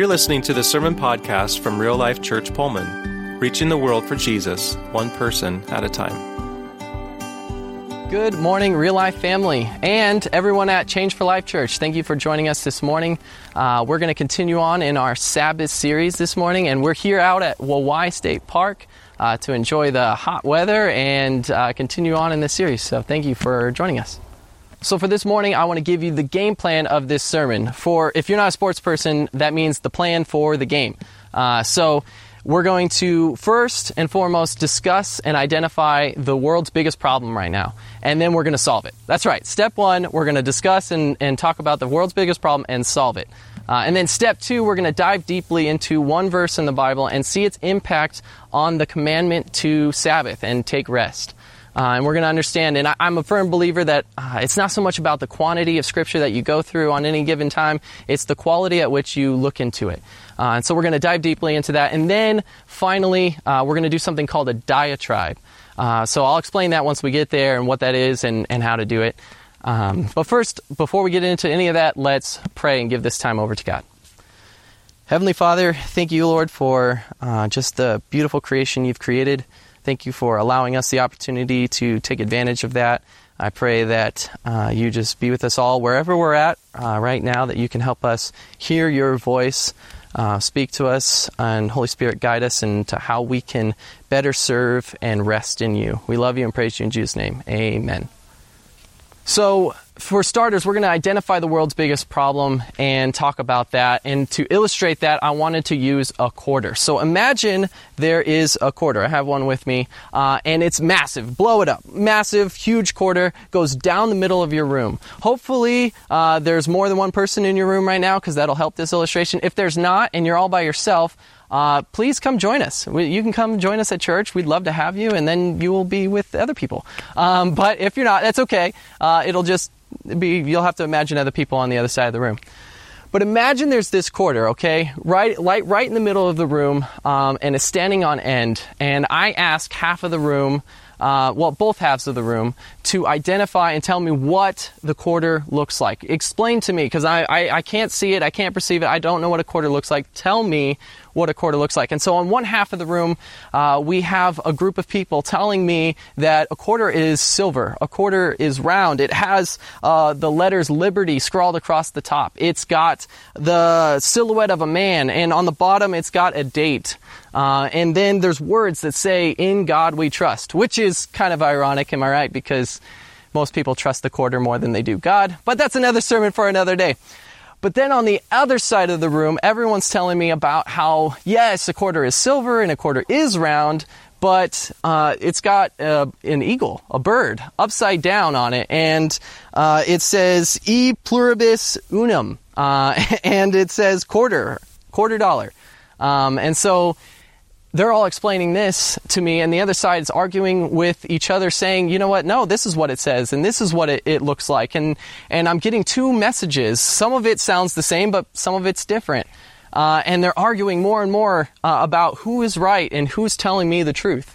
You're listening to the Sermon Podcast from Real Life Church Pullman, reaching the world for Jesus, one person at a time. Good morning, real life family, and everyone at Change for Life Church. Thank you for joining us this morning. Uh, we're going to continue on in our Sabbath series this morning, and we're here out at Wawawai State Park uh, to enjoy the hot weather and uh, continue on in this series. So, thank you for joining us. So, for this morning, I want to give you the game plan of this sermon. For if you're not a sports person, that means the plan for the game. Uh, so, we're going to first and foremost discuss and identify the world's biggest problem right now, and then we're going to solve it. That's right. Step one, we're going to discuss and, and talk about the world's biggest problem and solve it. Uh, and then step two, we're going to dive deeply into one verse in the Bible and see its impact on the commandment to Sabbath and take rest. Uh, and we're going to understand, and I, am a firm believer that uh, it's not so much about the quantity of scripture that you go through on any given time, it's the quality at which you look into it. Uh, and so we're going to dive deeply into that. And then finally, uh, we're going to do something called a diatribe. Uh, so I'll explain that once we get there and what that is and, and how to do it. Um, but first, before we get into any of that, let's pray and give this time over to God. Heavenly Father, thank you, Lord, for uh, just the beautiful creation you've created. Thank you for allowing us the opportunity to take advantage of that. I pray that uh, you just be with us all wherever we're at uh, right now, that you can help us hear your voice, uh, speak to us, and Holy Spirit guide us into how we can better serve and rest in you. We love you and praise you in Jesus' name. Amen. So, for starters, we're going to identify the world's biggest problem and talk about that. And to illustrate that, I wanted to use a quarter. So imagine there is a quarter. I have one with me, uh, and it's massive. Blow it up. Massive, huge quarter goes down the middle of your room. Hopefully, uh, there's more than one person in your room right now because that'll help this illustration. If there's not, and you're all by yourself, uh, please come join us. You can come join us at church. We'd love to have you, and then you will be with other people. Um, but if you're not, that's okay. Uh, it'll just be, you'll have to imagine other people on the other side of the room. But imagine there's this quarter, okay, right, right, right in the middle of the room, um, and it's standing on end. And I ask half of the room, uh, well, both halves of the room, to identify and tell me what the quarter looks like. Explain to me, because I, I, I can't see it, I can't perceive it, I don't know what a quarter looks like. Tell me what a quarter looks like. And so on one half of the room, uh, we have a group of people telling me that a quarter is silver, a quarter is round. It has uh, the letters Liberty scrawled across the top. It's got the silhouette of a man, and on the bottom, it's got a date. Uh, and then there's words that say, In God we trust, which is kind of ironic, am I right? Because most people trust the quarter more than they do God. But that's another sermon for another day. But then on the other side of the room, everyone's telling me about how, yes, a quarter is silver and a quarter is round, but uh, it's got uh, an eagle, a bird, upside down on it, and uh, it says "e pluribus unum," uh, and it says quarter, quarter dollar, um, and so they're all explaining this to me, and the other side is arguing with each other, saying, you know what, no, this is what it says, and this is what it, it looks like. And, and I'm getting two messages. Some of it sounds the same, but some of it's different. Uh, and they're arguing more and more uh, about who is right and who's telling me the truth.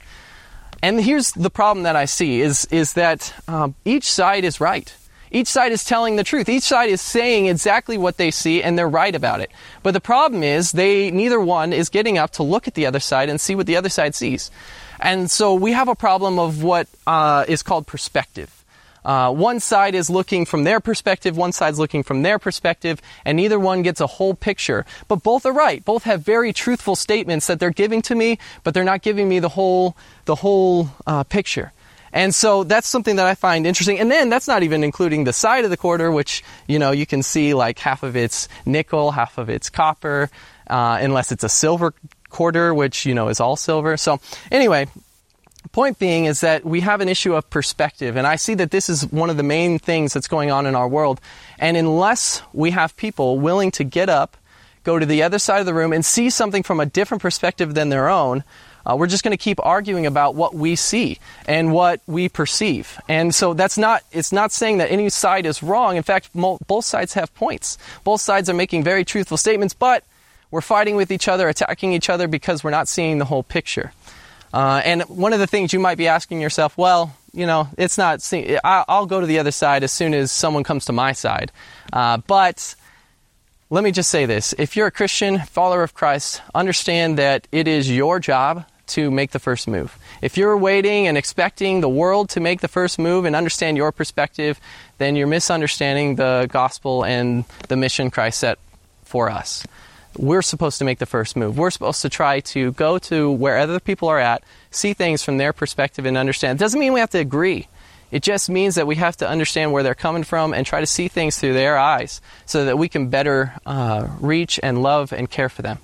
And here's the problem that I see is, is that um, each side is right. Each side is telling the truth. Each side is saying exactly what they see and they're right about it. But the problem is they neither one is getting up to look at the other side and see what the other side sees. And so we have a problem of what uh, is called perspective. Uh, one side is looking from their perspective, one side's looking from their perspective, and neither one gets a whole picture. But both are right. Both have very truthful statements that they're giving to me, but they're not giving me the whole the whole uh, picture. And so that's something that I find interesting. And then that's not even including the side of the quarter, which, you know, you can see like half of it's nickel, half of it's copper, uh, unless it's a silver quarter, which, you know, is all silver. So anyway, point being is that we have an issue of perspective. And I see that this is one of the main things that's going on in our world. And unless we have people willing to get up, go to the other side of the room and see something from a different perspective than their own, uh, we're just going to keep arguing about what we see and what we perceive. And so that's not, it's not saying that any side is wrong. In fact, mo- both sides have points. Both sides are making very truthful statements, but we're fighting with each other, attacking each other because we're not seeing the whole picture. Uh, and one of the things you might be asking yourself, well, you know, it's not, I'll go to the other side as soon as someone comes to my side. Uh, but let me just say this. If you're a Christian, follower of Christ, understand that it is your job to make the first move. If you're waiting and expecting the world to make the first move and understand your perspective, then you're misunderstanding the gospel and the mission Christ set for us. We're supposed to make the first move. We're supposed to try to go to where other people are at, see things from their perspective, and understand. It doesn't mean we have to agree. It just means that we have to understand where they're coming from and try to see things through their eyes so that we can better uh, reach and love and care for them.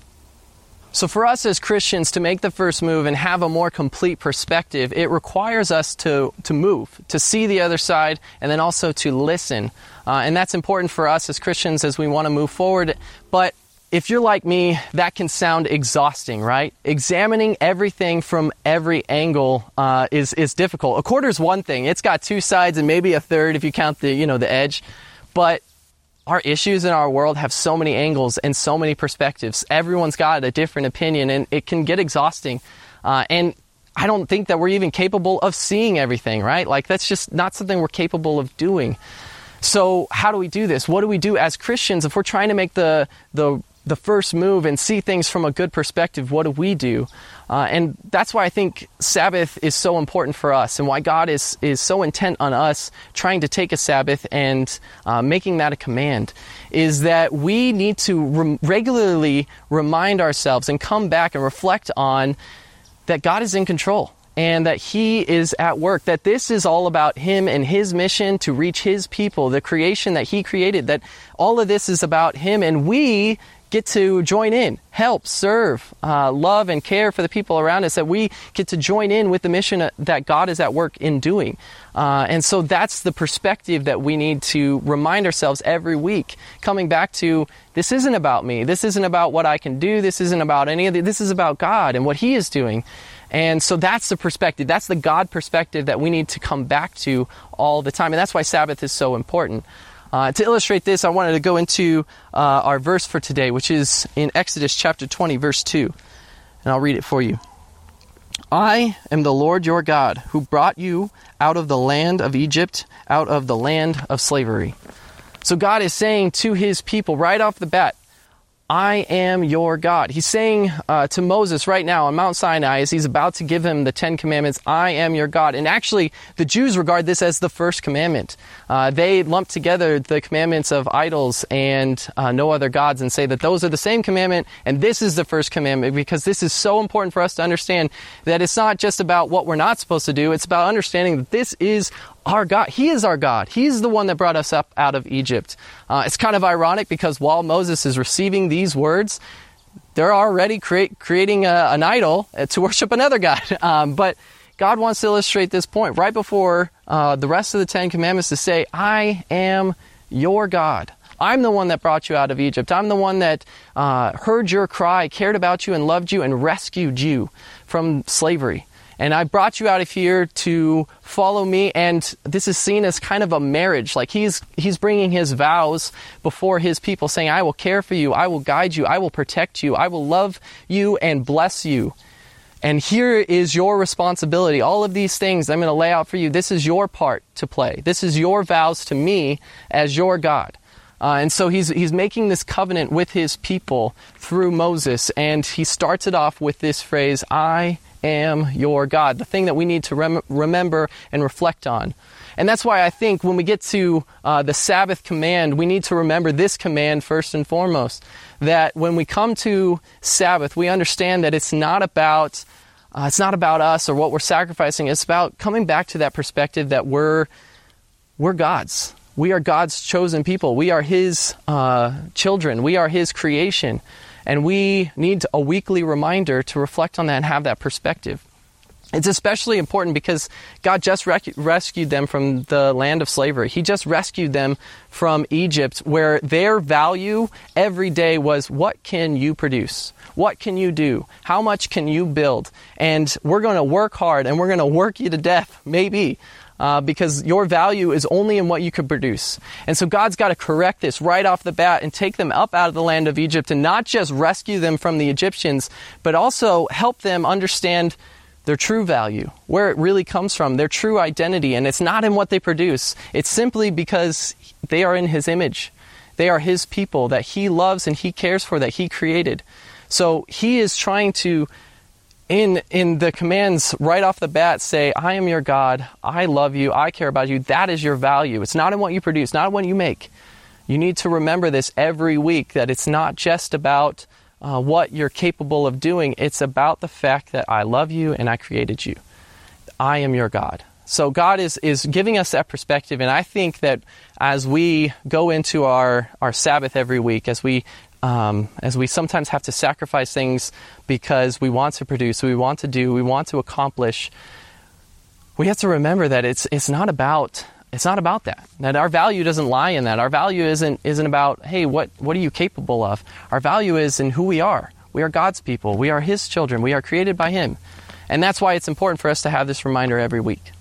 So, for us as Christians to make the first move and have a more complete perspective, it requires us to, to move, to see the other side, and then also to listen. Uh, and that's important for us as Christians as we want to move forward. But if you're like me, that can sound exhausting, right? Examining everything from every angle uh, is is difficult. A quarter is one thing; it's got two sides and maybe a third if you count the you know the edge. But our issues in our world have so many angles and so many perspectives. Everyone's got a different opinion, and it can get exhausting. Uh, and I don't think that we're even capable of seeing everything, right? Like, that's just not something we're capable of doing. So, how do we do this? What do we do as Christians if we're trying to make the, the the first move and see things from a good perspective, what do we do? Uh, and that's why I think Sabbath is so important for us and why God is, is so intent on us trying to take a Sabbath and uh, making that a command is that we need to re- regularly remind ourselves and come back and reflect on that God is in control and that He is at work, that this is all about Him and His mission to reach His people, the creation that He created, that all of this is about Him, and we get to join in, help, serve, uh, love, and care for the people around us, that we get to join in with the mission that God is at work in doing. Uh, and so that's the perspective that we need to remind ourselves every week, coming back to this isn't about me. This isn't about what I can do. This isn't about any of the, this is about God and what He is doing. And so that's the perspective. That's the God perspective that we need to come back to all the time. And that's why Sabbath is so important. Uh, to illustrate this, I wanted to go into uh, our verse for today, which is in Exodus chapter 20, verse 2. And I'll read it for you. I am the Lord your God, who brought you out of the land of Egypt, out of the land of slavery. So God is saying to his people right off the bat, I am your God. He's saying uh, to Moses right now on Mount Sinai as he's about to give him the Ten Commandments, I am your God. And actually, the Jews regard this as the first commandment. Uh, they lump together the commandments of idols and uh, no other gods and say that those are the same commandment and this is the first commandment because this is so important for us to understand that it's not just about what we're not supposed to do, it's about understanding that this is our God. He is our God. He's the one that brought us up out of Egypt. Uh, it's kind of ironic because while Moses is receiving these words, they're already create, creating a, an idol to worship another God. Um, but God wants to illustrate this point right before uh, the rest of the Ten Commandments to say, I am your God. I'm the one that brought you out of Egypt. I'm the one that uh, heard your cry, cared about you, and loved you, and rescued you from slavery. And I brought you out of here to follow me. And this is seen as kind of a marriage. Like he's, he's bringing his vows before his people, saying, I will care for you. I will guide you. I will protect you. I will love you and bless you. And here is your responsibility. All of these things I'm going to lay out for you. This is your part to play. This is your vows to me as your God. Uh, and so he's, he's making this covenant with his people through Moses. And he starts it off with this phrase, I am your God, the thing that we need to rem- remember and reflect on. And that's why I think when we get to uh, the Sabbath command, we need to remember this command first and foremost. That when we come to Sabbath, we understand that it's not about uh, it's not about us or what we're sacrificing. It's about coming back to that perspective that we're we're God's. We are God's chosen people. We are His uh, children. We are His creation. And we need a weekly reminder to reflect on that and have that perspective. It's especially important because God just rec- rescued them from the land of slavery. He just rescued them from Egypt, where their value every day was what can you produce? What can you do? How much can you build? And we're going to work hard and we're going to work you to death, maybe uh, because your value is only in what you could produce. And so God's got to correct this right off the bat and take them up out of the land of Egypt and not just rescue them from the Egyptians, but also help them understand their true value, where it really comes from, their true identity. And it's not in what they produce, it's simply because they are in His image. They are His people that He loves and He cares for, that He created. So He is trying to, in, in the commands right off the bat, say, I am your God, I love you, I care about you. That is your value. It's not in what you produce, not in what you make. You need to remember this every week that it's not just about uh, what you're capable of doing, it's about the fact that I love you and I created you. I am your God. So God is, is giving us that perspective, and I think that as we go into our, our Sabbath every week, as we um, as we sometimes have to sacrifice things because we want to produce, we want to do, we want to accomplish, we have to remember that it's it's not about it's not about that. That our value doesn't lie in that. Our value isn't isn't about hey what what are you capable of. Our value is in who we are. We are God's people. We are His children. We are created by Him, and that's why it's important for us to have this reminder every week.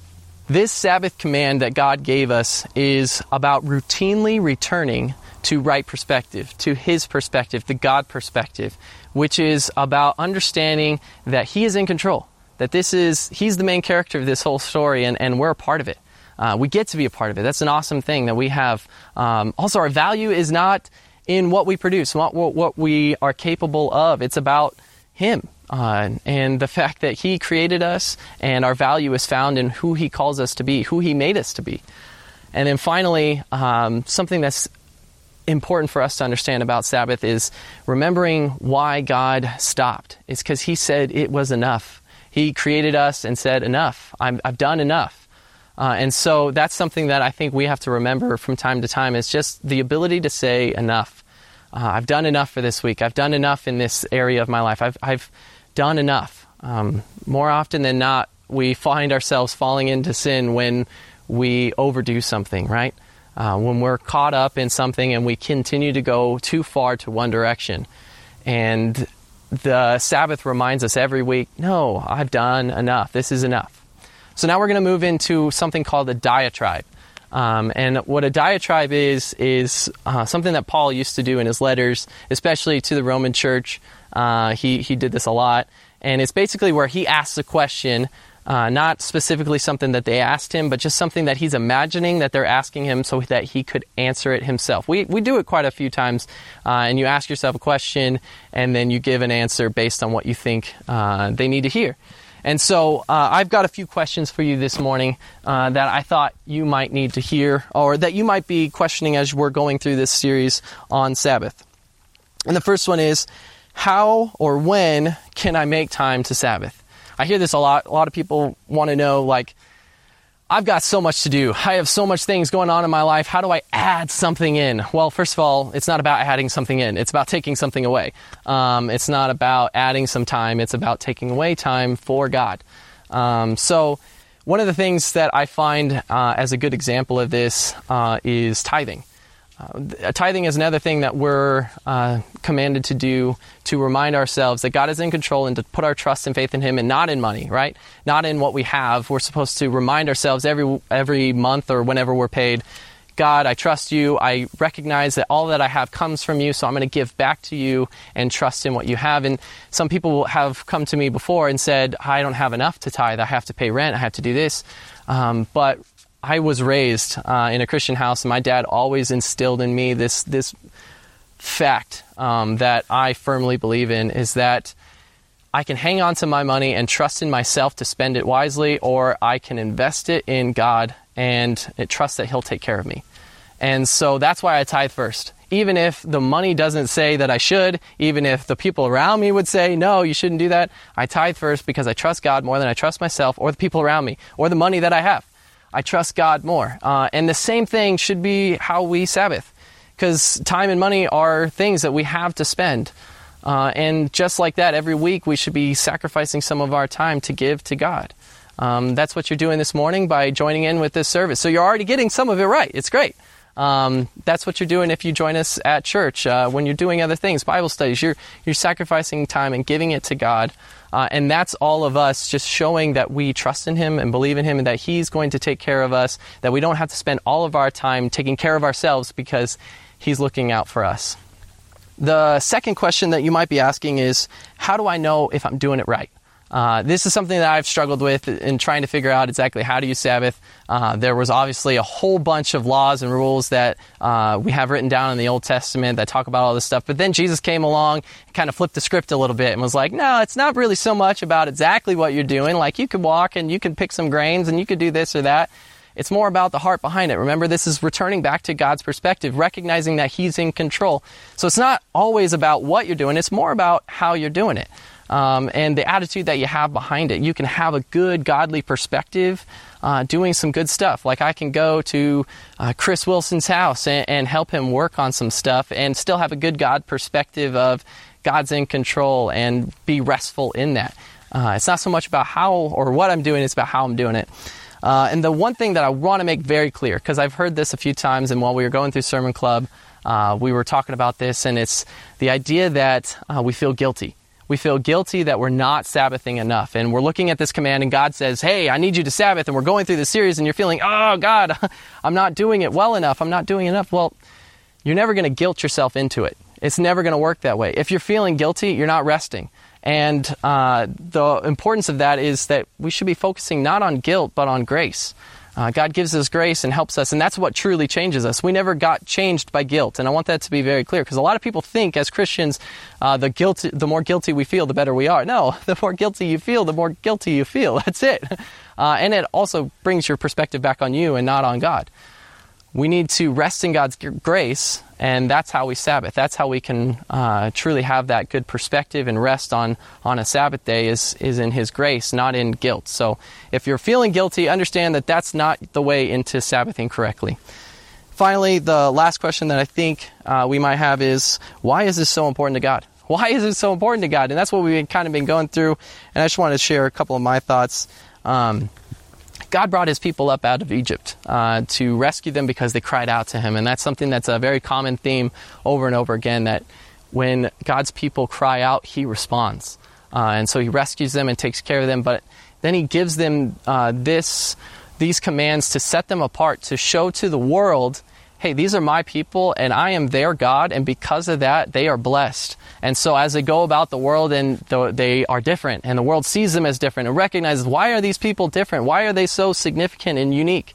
This Sabbath command that God gave us is about routinely returning to right perspective, to His perspective, the God perspective, which is about understanding that He is in control, that this is, He's the main character of this whole story, and, and we're a part of it. Uh, we get to be a part of it. That's an awesome thing that we have. Um, also, our value is not in what we produce, what, what, what we are capable of. It's about Him uh, and the fact that He created us and our value is found in who He calls us to be, who He made us to be. And then finally, um, something that's important for us to understand about Sabbath is remembering why God stopped. It's because He said it was enough. He created us and said, Enough. i have done enough. Uh, and so that's something that I think we have to remember from time to time is just the ability to say enough. Uh, I've done enough for this week. I've done enough in this area of my life. I've, I've done enough. Um, more often than not, we find ourselves falling into sin when we overdo something, right? Uh, when we're caught up in something and we continue to go too far to one direction. And the Sabbath reminds us every week no, I've done enough. This is enough. So now we're going to move into something called a diatribe. Um, and what a diatribe is, is uh, something that Paul used to do in his letters, especially to the Roman church. Uh, he, he did this a lot. And it's basically where he asks a question, uh, not specifically something that they asked him, but just something that he's imagining that they're asking him so that he could answer it himself. We, we do it quite a few times, uh, and you ask yourself a question, and then you give an answer based on what you think uh, they need to hear. And so uh, I've got a few questions for you this morning that I thought you might need to hear or that you might be questioning as we're going through this series on Sabbath. And the first one is how or when can I make time to Sabbath? I hear this a lot. A lot of people want to know, like, I've got so much to do. I have so much things going on in my life. How do I add something in? Well, first of all, it's not about adding something in. It's about taking something away. Um, it's not about adding some time. It's about taking away time for God. Um, so, one of the things that I find uh, as a good example of this uh, is tithing. Uh, tithing is another thing that we're uh, commanded to do to remind ourselves that God is in control and to put our trust and faith in Him and not in money, right? Not in what we have. We're supposed to remind ourselves every every month or whenever we're paid. God, I trust you. I recognize that all that I have comes from you, so I'm going to give back to you and trust in what you have. And some people have come to me before and said, I don't have enough to tithe. I have to pay rent. I have to do this. Um, but I was raised uh, in a Christian house, and my dad always instilled in me this this fact um, that I firmly believe in is that I can hang on to my money and trust in myself to spend it wisely, or I can invest it in God and trust that He'll take care of me. And so that's why I tithe first. Even if the money doesn't say that I should, even if the people around me would say, no, you shouldn't do that, I tithe first because I trust God more than I trust myself or the people around me or the money that I have. I trust God more. Uh, and the same thing should be how we Sabbath, because time and money are things that we have to spend. Uh, and just like that, every week we should be sacrificing some of our time to give to God. Um, that's what you're doing this morning by joining in with this service. So you're already getting some of it right. It's great. Um, that's what you're doing if you join us at church. Uh, when you're doing other things, Bible studies, you're, you're sacrificing time and giving it to God. Uh, and that's all of us just showing that we trust in Him and believe in Him and that He's going to take care of us, that we don't have to spend all of our time taking care of ourselves because He's looking out for us. The second question that you might be asking is How do I know if I'm doing it right? Uh, this is something that I've struggled with in trying to figure out exactly how to use Sabbath. Uh, there was obviously a whole bunch of laws and rules that uh, we have written down in the Old Testament that talk about all this stuff. But then Jesus came along and kind of flipped the script a little bit and was like, no, it's not really so much about exactly what you're doing. Like you could walk and you could pick some grains and you could do this or that. It's more about the heart behind it. Remember, this is returning back to God's perspective, recognizing that He's in control. So it's not always about what you're doing, it's more about how you're doing it um, and the attitude that you have behind it. You can have a good, godly perspective. Uh, doing some good stuff. Like I can go to uh, Chris Wilson's house and, and, help him work on some stuff and still have a good God perspective of God's in control and be restful in that. Uh, it's not so much about how or what I'm doing, it's about how I'm doing it. Uh, and the one thing that I want to make very clear, because I've heard this a few times, and while we were going through Sermon Club, uh, we were talking about this, and it's the idea that uh, we feel guilty we feel guilty that we're not Sabbathing enough. And we're looking at this command, and God says, Hey, I need you to Sabbath. And we're going through the series, and you're feeling, Oh, God, I'm not doing it well enough. I'm not doing enough. Well, you're never going to guilt yourself into it. It's never going to work that way. If you're feeling guilty, you're not resting. And uh, the importance of that is that we should be focusing not on guilt, but on grace. Uh, God gives us grace and helps us, and that's what truly changes us. We never got changed by guilt, and I want that to be very clear because a lot of people think, as Christians, uh, the guilt, the more guilty we feel, the better we are. No, the more guilty you feel, the more guilty you feel. That's it, uh, and it also brings your perspective back on you and not on God. We need to rest in God's grace and that's how we Sabbath. That's how we can uh, truly have that good perspective and rest on, on a Sabbath day is, is in His grace, not in guilt. So if you're feeling guilty, understand that that's not the way into Sabbathing correctly. Finally, the last question that I think uh, we might have is why is this so important to God? Why is it so important to God? And that's what we've kind of been going through. And I just wanted to share a couple of my thoughts. Um, God brought his people up out of Egypt uh, to rescue them because they cried out to him. And that's something that's a very common theme over and over again that when God's people cry out, he responds. Uh, and so he rescues them and takes care of them. But then he gives them uh, this, these commands to set them apart, to show to the world hey, these are my people and I am their God, and because of that, they are blessed. And so as they go about the world and they are different, and the world sees them as different and recognizes why are these people different? Why are they so significant and unique?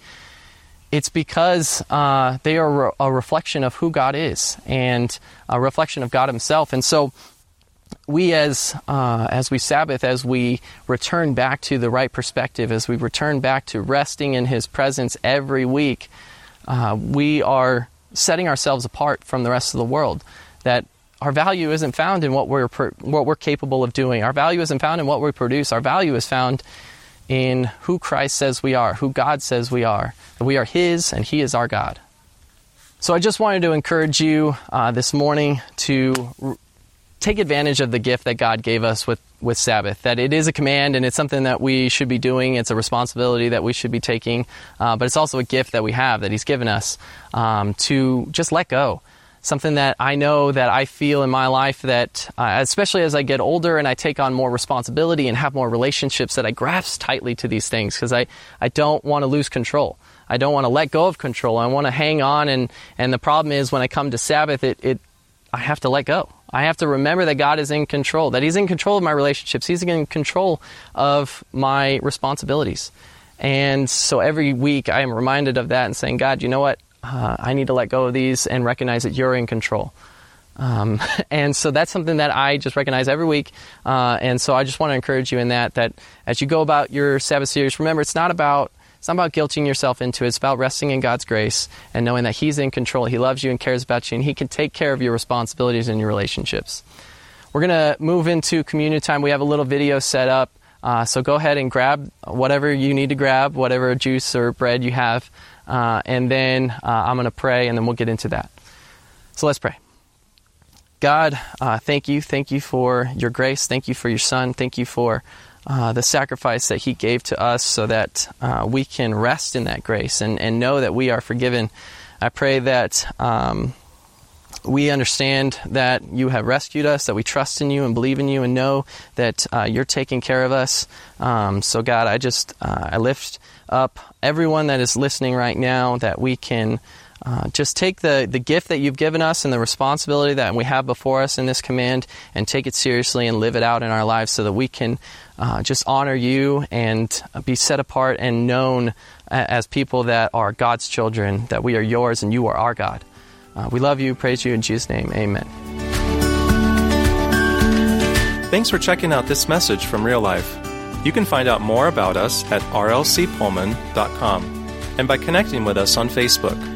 It's because uh, they are a reflection of who God is and a reflection of God Himself. And so we as uh, as we Sabbath, as we return back to the right perspective, as we return back to resting in His presence every week, uh, we are setting ourselves apart from the rest of the world. That our value isn't found in what we're what we're capable of doing. Our value isn't found in what we produce. Our value is found in who Christ says we are, who God says we are. That we are His and He is our God. So I just wanted to encourage you uh, this morning to r- take advantage of the gift that God gave us with with Sabbath, that it is a command and it's something that we should be doing. It's a responsibility that we should be taking, uh, but it's also a gift that we have that He's given us um, to just let go. Something that I know that I feel in my life that, uh, especially as I get older and I take on more responsibility and have more relationships, that I grasp tightly to these things because I, I don't want to lose control. I don't want to let go of control. I want to hang on, and, and the problem is when I come to Sabbath, it, it I have to let go. I have to remember that God is in control, that He's in control of my relationships, He's in control of my responsibilities. And so every week I am reminded of that and saying, God, you know what? Uh, I need to let go of these and recognize that you're in control. Um, and so that's something that I just recognize every week. Uh, and so I just want to encourage you in that, that as you go about your Sabbath series, remember it's not about it's not about guilting yourself into it. It's about resting in God's grace and knowing that He's in control. He loves you and cares about you, and He can take care of your responsibilities and your relationships. We're going to move into communion time. We have a little video set up. Uh, so go ahead and grab whatever you need to grab, whatever juice or bread you have, uh, and then uh, I'm going to pray, and then we'll get into that. So let's pray. God, uh, thank you. Thank you for your grace. Thank you for your Son. Thank you for uh, the sacrifice that He gave to us so that uh, we can rest in that grace and, and know that we are forgiven. I pray that um, we understand that you have rescued us, that we trust in you and believe in you and know that uh, you're taking care of us. Um, so, God, I just uh, I lift up everyone that is listening right now that we can uh, just take the, the gift that you've given us and the responsibility that we have before us in this command and take it seriously and live it out in our lives so that we can uh, just honor you and be set apart and known as people that are God's children, that we are yours and you are our God. Uh, we love you, praise you in Jesus' name. Amen. Thanks for checking out this message from Real Life. You can find out more about us at rlcpullman.com and by connecting with us on Facebook.